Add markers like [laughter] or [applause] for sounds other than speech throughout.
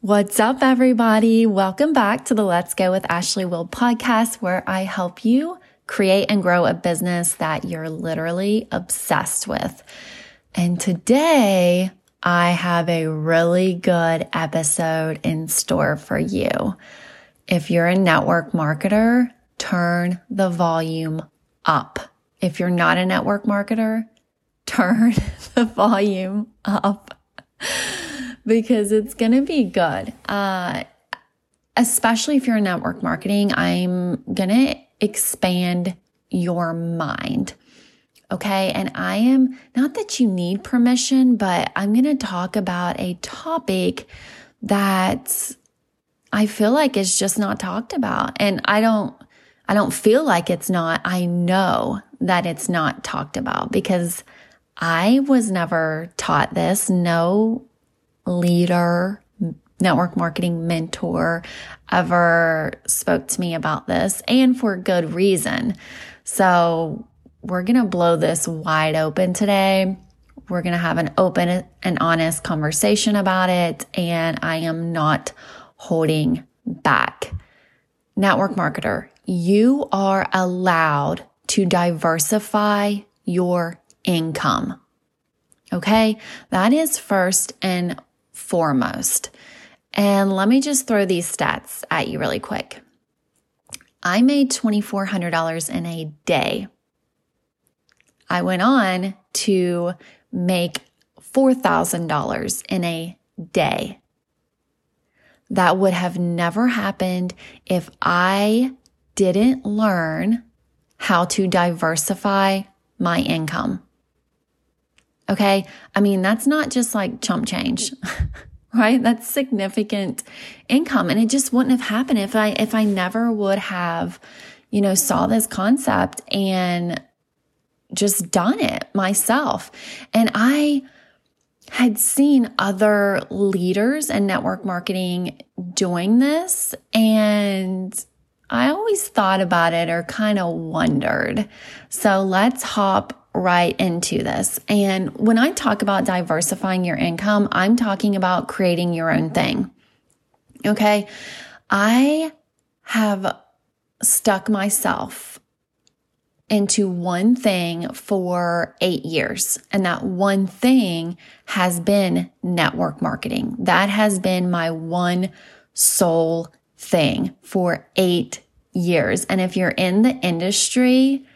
What's up, everybody? Welcome back to the Let's Go with Ashley Will podcast, where I help you create and grow a business that you're literally obsessed with. And today I have a really good episode in store for you. If you're a network marketer, turn the volume up. If you're not a network marketer, [laughs] turn the volume up because it's going to be good. Uh, especially if you're in network marketing, I'm going to expand your mind. Okay. And I am not that you need permission, but I'm going to talk about a topic that I feel like is just not talked about. And I don't, I don't feel like it's not. I know that it's not talked about because I was never taught this. No leader, network marketing mentor ever spoke to me about this and for good reason. So we're going to blow this wide open today. We're going to have an open and honest conversation about it. And I am not holding back. Network marketer, you are allowed to diversify your income. Okay. That is first and foremost. And let me just throw these stats at you really quick. I made $2,400 in a day. I went on to make $4,000 in a day. That would have never happened if I didn't learn how to diversify my income. Okay. I mean, that's not just like chump change, [laughs] right? That's significant income. And it just wouldn't have happened if I, if I never would have, you know, saw this concept and just done it myself. And I had seen other leaders in network marketing doing this and I always thought about it or kind of wondered. So let's hop right into this. And when I talk about diversifying your income, I'm talking about creating your own thing. Okay. I have stuck myself into one thing for eight years. And that one thing has been network marketing. That has been my one sole thing for eight years. And if you're in the industry,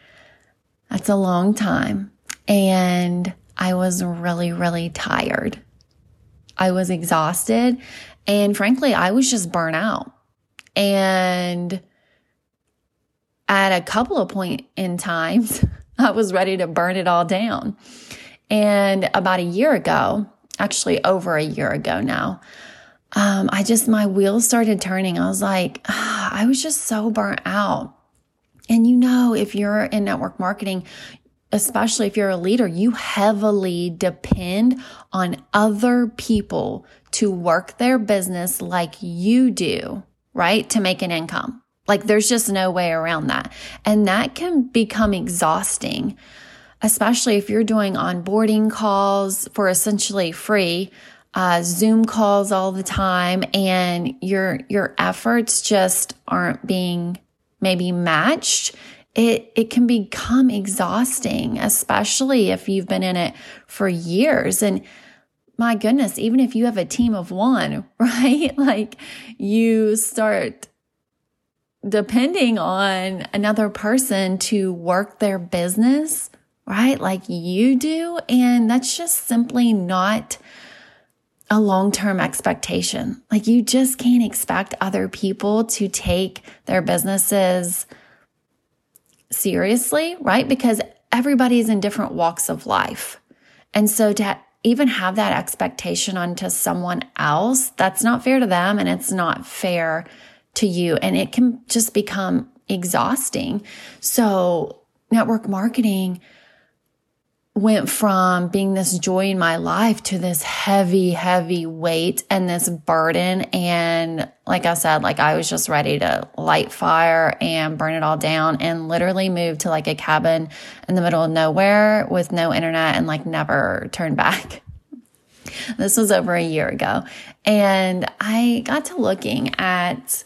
that's a long time. And I was really, really tired. I was exhausted. And frankly, I was just burnt out. And at a couple of point in times, [laughs] I was ready to burn it all down. And about a year ago, actually over a year ago now, um, I just, my wheels started turning. I was like, [sighs] I was just so burnt out. And you know, if you're in network marketing, especially if you're a leader, you heavily depend on other people to work their business like you do, right? To make an income. Like there's just no way around that. And that can become exhausting, especially if you're doing onboarding calls for essentially free. Uh, Zoom calls all the time and your, your efforts just aren't being maybe matched, it, it can become exhausting, especially if you've been in it for years. And my goodness, even if you have a team of one, [laughs] right? Like you start depending on another person to work their business, right? Like you do. And that's just simply not a long term expectation. Like you just can't expect other people to take their businesses seriously, right? Because everybody's in different walks of life. And so to even have that expectation onto someone else, that's not fair to them and it's not fair to you. And it can just become exhausting. So network marketing went from being this joy in my life to this heavy, heavy weight and this burden. And like I said, like I was just ready to light fire and burn it all down and literally move to like a cabin in the middle of nowhere with no internet and like never turn back. [laughs] This was over a year ago. And I got to looking at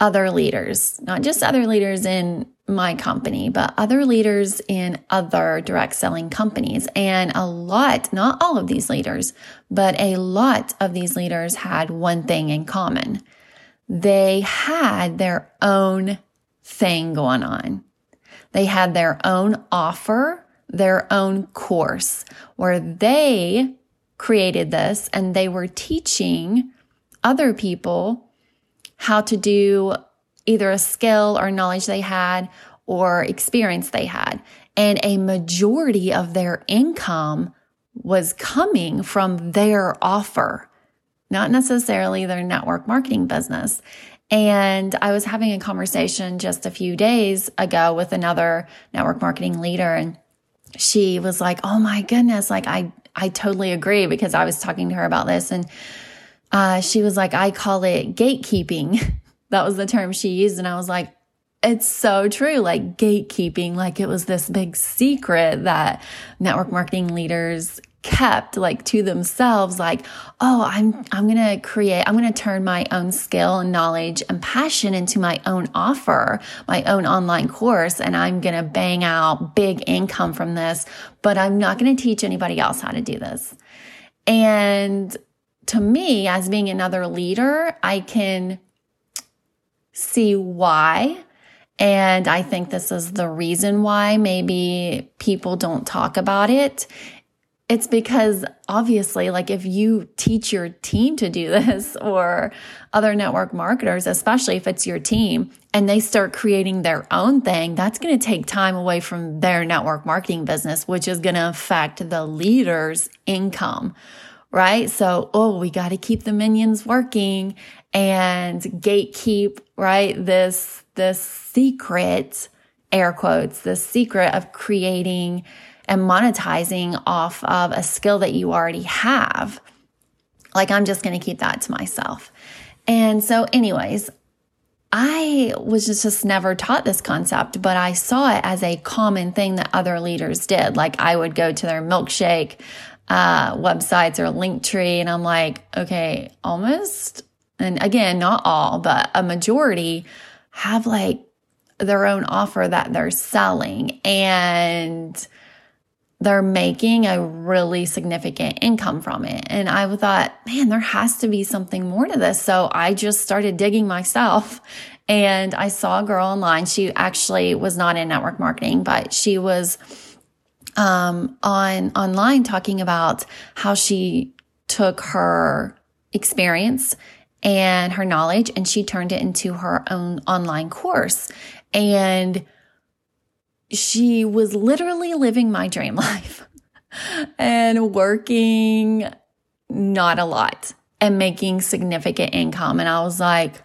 other leaders, not just other leaders in my company, but other leaders in other direct selling companies. And a lot, not all of these leaders, but a lot of these leaders had one thing in common. They had their own thing going on. They had their own offer, their own course where they created this and they were teaching other people how to do either a skill or knowledge they had or experience they had. And a majority of their income was coming from their offer, not necessarily their network marketing business. And I was having a conversation just a few days ago with another network marketing leader and she was like, "Oh my goodness, like I I totally agree because I was talking to her about this and uh, she was like, I call it gatekeeping. [laughs] that was the term she used. And I was like, it's so true. Like gatekeeping, like it was this big secret that network marketing leaders kept like to themselves like oh i'm i'm going to create i'm going to turn my own skill and knowledge and passion into my own offer my own online course and i'm going to bang out big income from this but i'm not going to teach anybody else how to do this and to me as being another leader i can see why. And I think this is the reason why maybe people don't talk about it. It's because obviously, like if you teach your team to do [laughs] this or other network marketers, especially if it's your team and they start creating their own thing, that's going to take time away from their network marketing business, which is going to affect the leader's income, right? So, oh, we got to keep the minions working and gatekeep, right? This, this secret, air quotes, the secret of creating and monetizing off of a skill that you already have. Like, I'm just going to keep that to myself. And so, anyways, I was just, just never taught this concept, but I saw it as a common thing that other leaders did. Like, I would go to their milkshake uh, websites or Linktree, and I'm like, okay, almost. And again, not all, but a majority have like their own offer that they're selling. And they're making a really significant income from it. And I thought, man, there has to be something more to this. So I just started digging myself and I saw a girl online. She actually was not in network marketing, but she was um, on online talking about how she took her experience and her knowledge and she turned it into her own online course. And she was literally living my dream [laughs] life and working not a lot and making significant income. And I was like,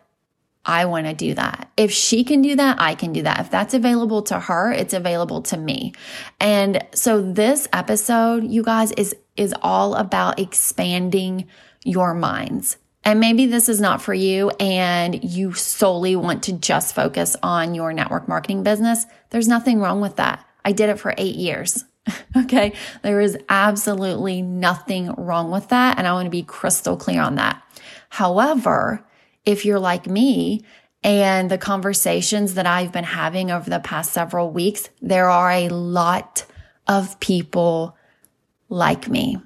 I want to do that. If she can do that, I can do that. If that's available to her, it's available to me. And so this episode, you guys, is, is all about expanding your minds. And maybe this is not for you and you solely want to just focus on your network marketing business. There's nothing wrong with that. I did it for eight years. [laughs] okay. There is absolutely nothing wrong with that. And I want to be crystal clear on that. However, if you're like me and the conversations that I've been having over the past several weeks, there are a lot of people like me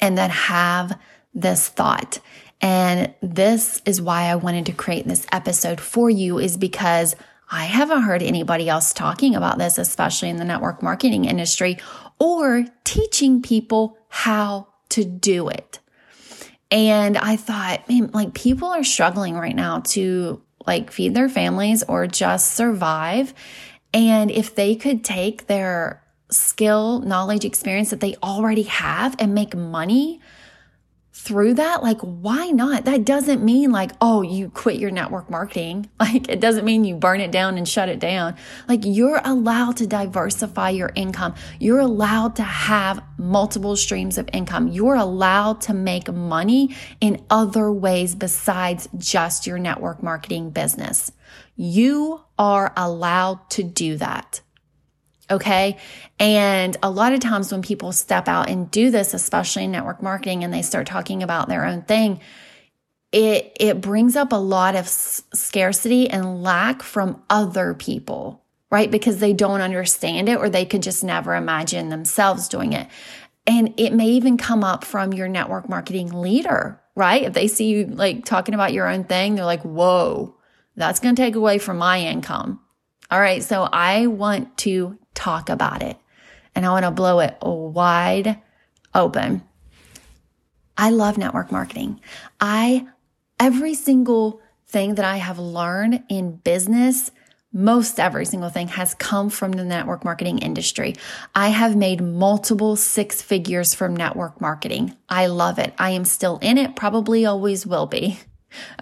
and that have this thought. And this is why I wanted to create this episode for you is because I haven't heard anybody else talking about this, especially in the network marketing industry or teaching people how to do it. And I thought, man, like people are struggling right now to like feed their families or just survive. And if they could take their skill, knowledge, experience that they already have and make money through that, like, why not? That doesn't mean like, oh, you quit your network marketing. [laughs] Like, it doesn't mean you burn it down and shut it down. Like, you're allowed to diversify your income. You're allowed to have multiple streams of income. You're allowed to make money in other ways besides just your network marketing business. You are allowed to do that. Okay. And a lot of times when people step out and do this, especially in network marketing, and they start talking about their own thing, it, it brings up a lot of s- scarcity and lack from other people, right? Because they don't understand it or they could just never imagine themselves doing it. And it may even come up from your network marketing leader, right? If they see you like talking about your own thing, they're like, whoa, that's going to take away from my income. All right. So I want to talk about it and I want to blow it wide open. I love network marketing. I, every single thing that I have learned in business, most every single thing has come from the network marketing industry. I have made multiple six figures from network marketing. I love it. I am still in it, probably always will be.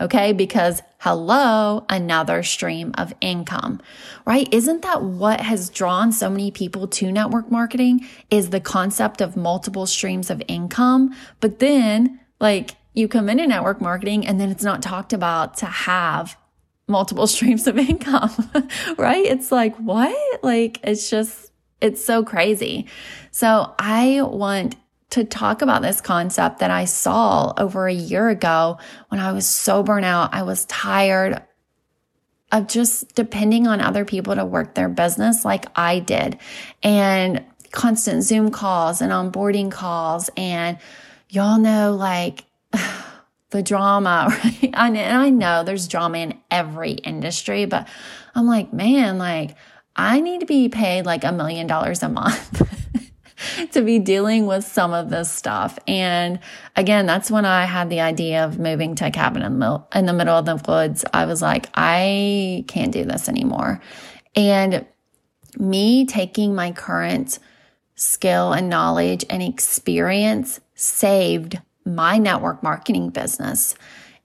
Okay. Because hello, another stream of income, right? Isn't that what has drawn so many people to network marketing is the concept of multiple streams of income. But then like you come into network marketing and then it's not talked about to have multiple [laughs] streams of income, [laughs] right? It's like, what? Like, it's just, it's so crazy. So I want to talk about this concept that I saw over a year ago when I was so burnt out. I was tired of just depending on other people to work their business like I did and constant Zoom calls and onboarding calls. And y'all know, like, [sighs] the drama, [laughs] right? And I know there's drama in every industry, but I'm like, man, like, I need to be paid like a million dollars a month. [laughs] to be dealing with some of this stuff. And again, that's when I had the idea of moving to a cabin in the, middle, in the middle of the woods. I was like, I can't do this anymore. And me taking my current skill and knowledge and experience saved my network marketing business.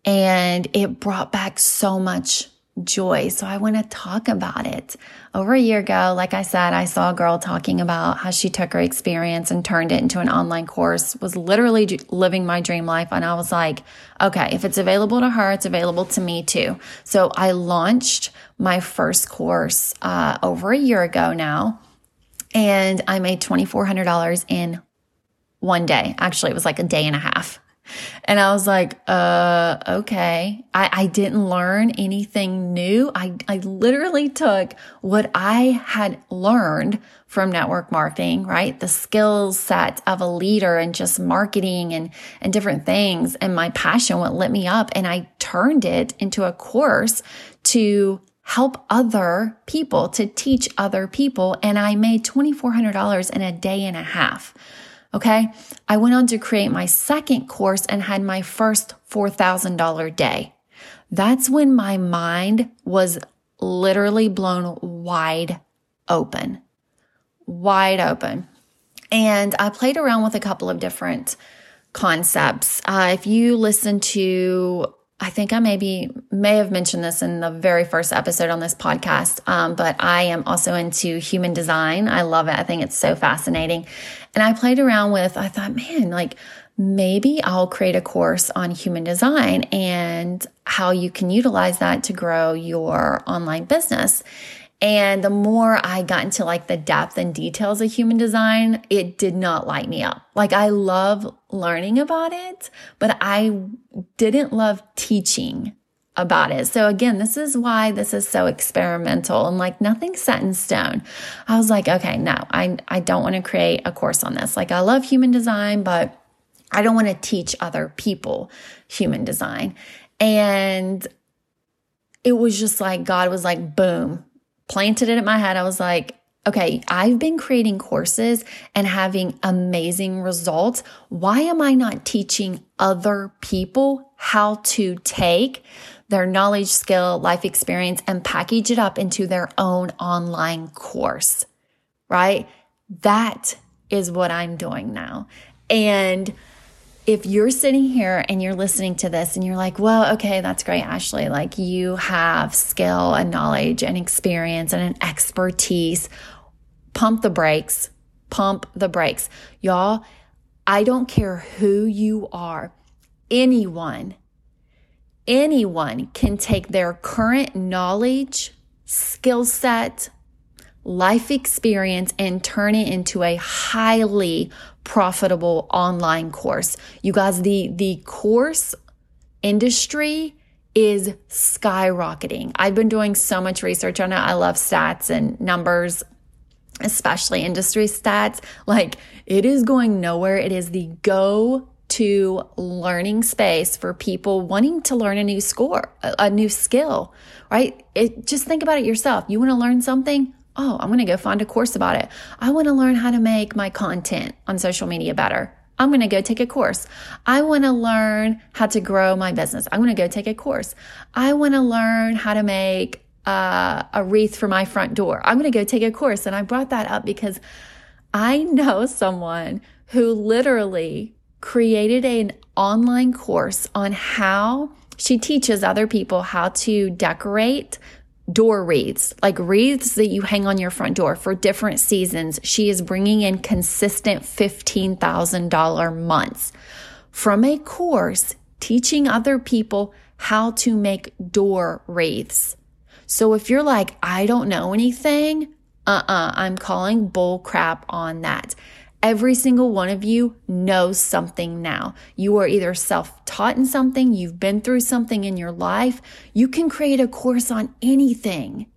And it brought back so much joy. So I want to talk about it. Over a year ago, like I said, I saw a girl talking about how she took her experience and turned it into an online course, was literally living my dream life. And I was like, okay, if it's available to her, it's available to me too. So I launched my first course uh, over a year ago now. And I made $2,400 in one day. Actually, it was like a day and a half. And I was like, uh, okay. I, I didn't learn anything new. I, I literally took what I had learned from network marketing, right? The skill set of a leader and just marketing and, and different things and my passion, what lit me up. And I turned it into a course to help other people, to teach other people. And I made $2,400 in a day and a half. Okay. I went on to create my second course and had my first $4,000 day. That's when my mind was literally blown wide open, wide open. And I played around with a couple of different concepts. Uh, if you listen to I think I maybe may have mentioned this in the very first episode on this podcast, um, but I am also into human design. I love it. I think it's so fascinating. And I played around with, I thought, man, like maybe I'll create a course on human design and how you can utilize that to grow your online business. And the more I got into like the depth and details of human design, it did not light me up. Like I love learning about it, but I didn't love teaching about it. So again, this is why this is so experimental and like nothing set in stone. I was like, okay, no, I, I don't want to create a course on this. Like I love human design, but I don't want to teach other people human design. And it was just like, God was like, boom, planted it in my head. I was like, okay, I've been creating courses and having amazing results. Why am I not teaching other people how to take their knowledge, skill, life experience and package it up into their own online course? Right? That is what I'm doing now. And if you're sitting here and you're listening to this and you're like, well, okay, that's great, Ashley. Like you have skill and knowledge and experience and an expertise. Pump the brakes, pump the brakes. Y'all, I don't care who you are, anyone, anyone can take their current knowledge, skill set, life experience and turn it into a highly profitable online course. You guys, the, the course industry is skyrocketing. I've been doing so much research on it. I love stats and numbers, especially industry stats. Like it is going nowhere. It is the go to learning space for people wanting to learn a new score, a new skill, right? It, just think about it yourself. You want to learn something? Oh, I'm going to go find a course about it. I want to learn how to make my content on social media better. I'm going to go take a course. I want to learn how to grow my business. I'm going to go take a course. I want to learn how to make uh, a wreath for my front door. I'm going to go take a course. And I brought that up because I know someone who literally created an online course on how she teaches other people how to decorate door wreaths, like wreaths that you hang on your front door for different seasons. She is bringing in consistent $15,000 months from a course teaching other people how to make door wreaths. So if you're like, I don't know anything, uh uh-uh, uh, i am calling bull crap on that. Every single one of you knows something now. You are either self taught in something, you've been through something in your life. You can create a course on anything.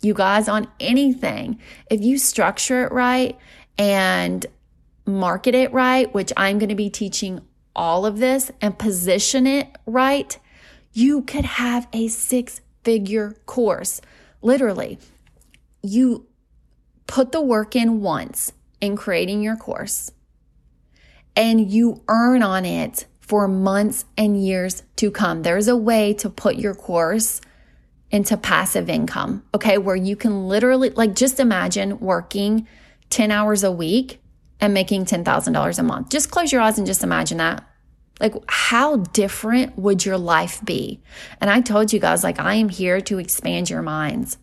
You guys, on anything. If you structure it right and market it right, which I'm going to be teaching all of this, and position it right, you could have a six figure course. Literally, you put the work in once in creating your course and you earn on it for months and years to come. There's a way to put your course into passive income, okay, where you can literally, like, just imagine working 10 hours a week and making $10,000 a month. Just close your eyes and just imagine that. Like, how different would your life be? And I told you guys, like, I am here to expand your minds.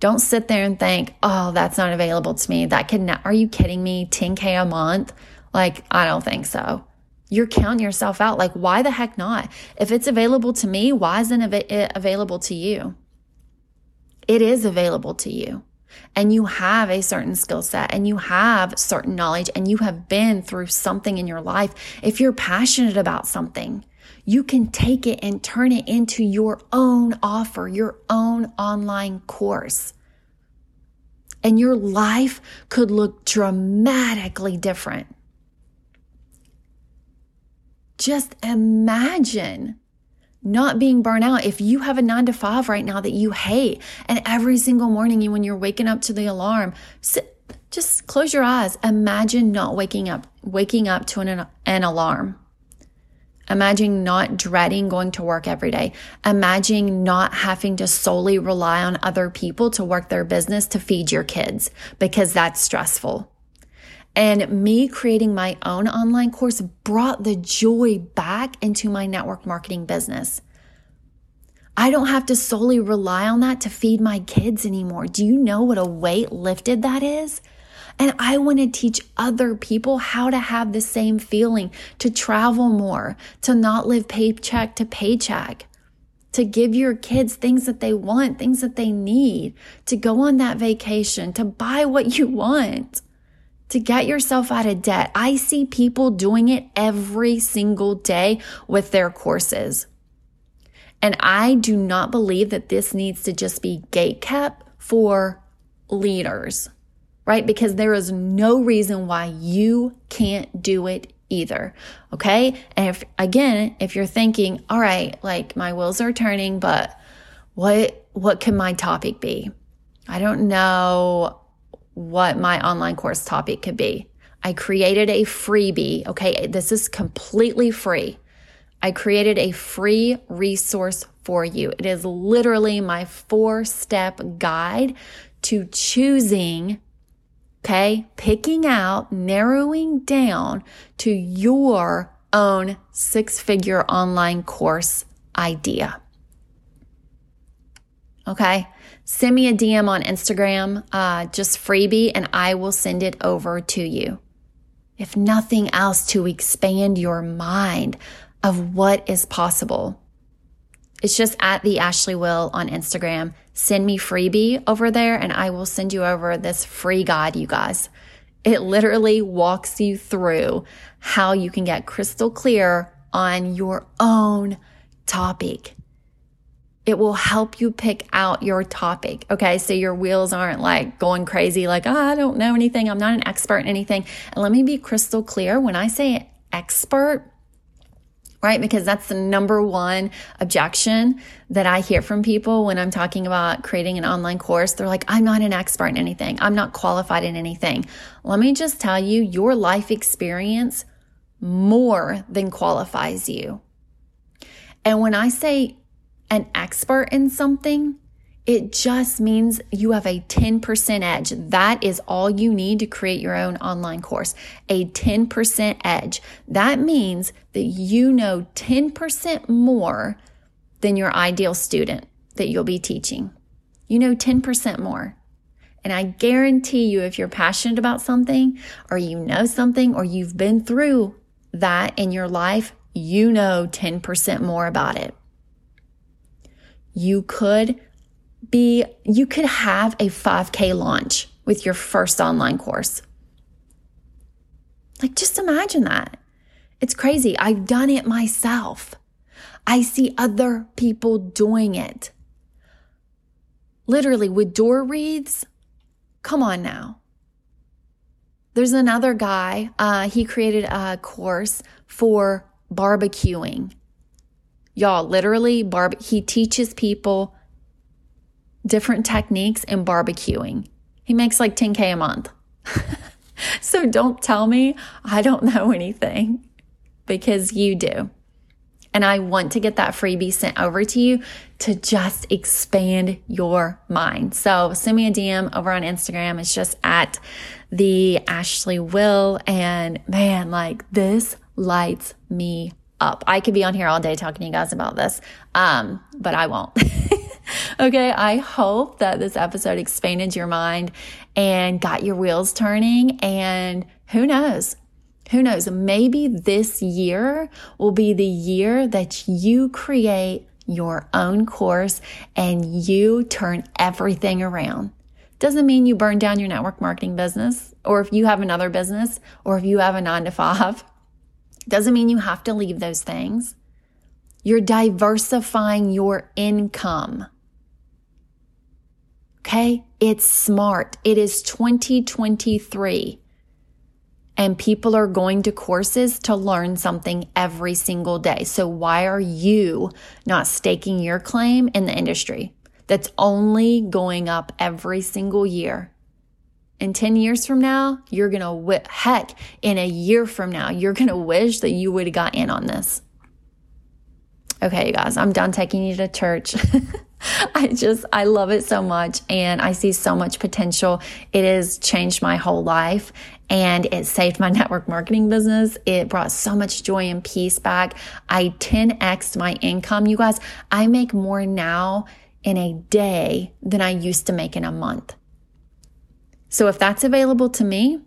Don't sit there and think, oh, that's not available to me. That can, are you kidding me? 10K a month? Like, I don't think so. You're counting yourself out. Like, why the heck not? If it's available to me, why isn't it uh, available to you? It is available to you. And you have a certain skill set and you have certain knowledge and you have been through something in your life. If you're passionate about something, you can take it and turn it into your own offer, your own online course. And your life could look dramatically different. Just imagine not being burnt out. If you have a nine to five right now that you hate, and every single morning you, when you're waking up to the alarm, sit, just close your eyes. Imagine not waking up, waking up to an, an alarm. Imagine not dreading going to work every day. Imagine not having to solely rely on other people to work their business to feed your kids because that's stressful. And me creating my own online course brought the joy back into my network marketing business. I don't have to solely rely on that to feed my kids anymore. Do you know what a weight lifted that is? And I want to teach other people how to have the same feeling, to travel more, to not live paycheck to paycheck, to give your kids things that they want, things that they need, to go on that vacation, to buy what you want, to get yourself out of debt. I see people doing it every single day with their courses. And I do not believe that this needs to just be gate kept for leaders right? Because there is no reason why you can't do it either. Okay. And if, again, if you're thinking, all right, like my wheels are turning, but what, what can my topic be? I don't know what my online course topic could be. I created a freebie. Okay. This is completely free. I created a free resource for you. It is literally my four step guide to choosing Okay. Picking out, narrowing down to your own six figure online course idea. Okay. Send me a DM on Instagram, uh, just freebie, and I will send it over to you. If nothing else, to expand your mind of what is possible. It's just at the Ashley Will on Instagram. Send me freebie over there and I will send you over this free guide, you guys. It literally walks you through how you can get crystal clear on your own topic. It will help you pick out your topic. Okay. So your wheels aren't like going crazy, like, oh, I don't know anything. I'm not an expert in anything. And let me be crystal clear. When I say expert, right? Because that's the number one objection that I hear from people when I'm talking about creating an online course. They're like, I'm not an expert in anything. I'm not qualified in anything. Let me just tell you, your life experience more than qualifies you. And when I say an expert in something, it just means you have a 10% edge. That is all you need to create your own online course. A 10% edge. That means that you know 10% more than your ideal student that you'll be teaching. You know 10% more. And I guarantee you, if you're passionate about something or you know something or you've been through that in your life, you know 10% more about it. You could be, you could have a 5K launch with your first online course. Like, just imagine that. It's crazy. I've done it myself. I see other people doing it. Literally with door reads. Come on now. There's another guy, uh, he created a course for barbecuing. Y'all, literally, barbe- he teaches people different techniques in barbecuing. He makes like 10K a month. [laughs] so don't tell me I don't know anything because you do. And I want to get that freebie sent over to you to just expand your mind. So send me a DM over on Instagram. It's just at the Ashley Will. And man, like this lights me up. I could be on here all day talking to you guys about this. Um, but I won't. [laughs] [laughs] okay. I hope that this episode expanded your mind and got your wheels turning. And who knows? Who knows? Maybe this year will be the year that you create your own course and you turn everything around. Doesn't mean you burn down your network marketing business or if you have another business or if you have a nine to five. [laughs] Doesn't mean you have to leave those things. You're diversifying your income. Okay? It's smart. It is 2023 and people are going to courses to learn something every single day. So why are you not staking your claim in the industry that's only going up every single year? In 10 years from now, you're going to, heck, in a year from now, you're going to wish that you would have got in on this. Okay, you guys, I'm done taking you to church. [laughs] [laughs] I just, I love it so much and I see so much potential. It has changed my whole life and it saved my [laughs] network marketing business. It brought so much joy and peace back. I 10xed my income. You guys, I make more now in a day than I used to make in a month. So if that's available to me,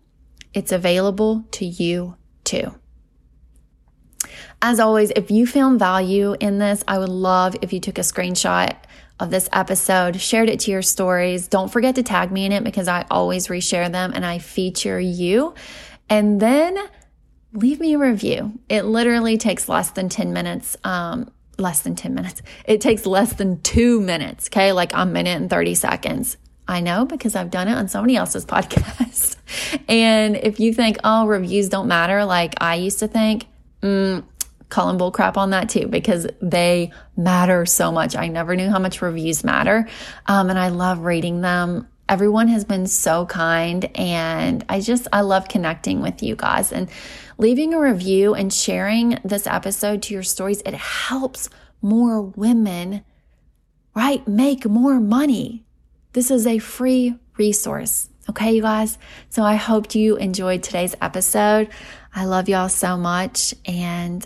it's available to you too. As always, if you found value in this, I would love if you took a screenshot of this episode, shared it to your stories. Don't forget to tag me in it because I always reshare them and I feature you. And then leave me a review. It literally takes less than 10 minutes. Um, less than 10 minutes. It takes less than two minutes. Okay. Like a minute and 30 seconds. I know because I've done it on somebody else's [laughs] podcast. and if you think, oh, reviews don't matter, like I used to think, mm, calling bull crap on that too because they matter so much. I never knew how much reviews matter. Um, and I love reading them. Everyone has been so kind and I just, I love connecting with you guys and leaving a review and sharing this episode to your stories. It helps more women, right? Make more money. This is a free resource. Okay, you guys. So I hope you enjoyed today's episode. I love y'all so much and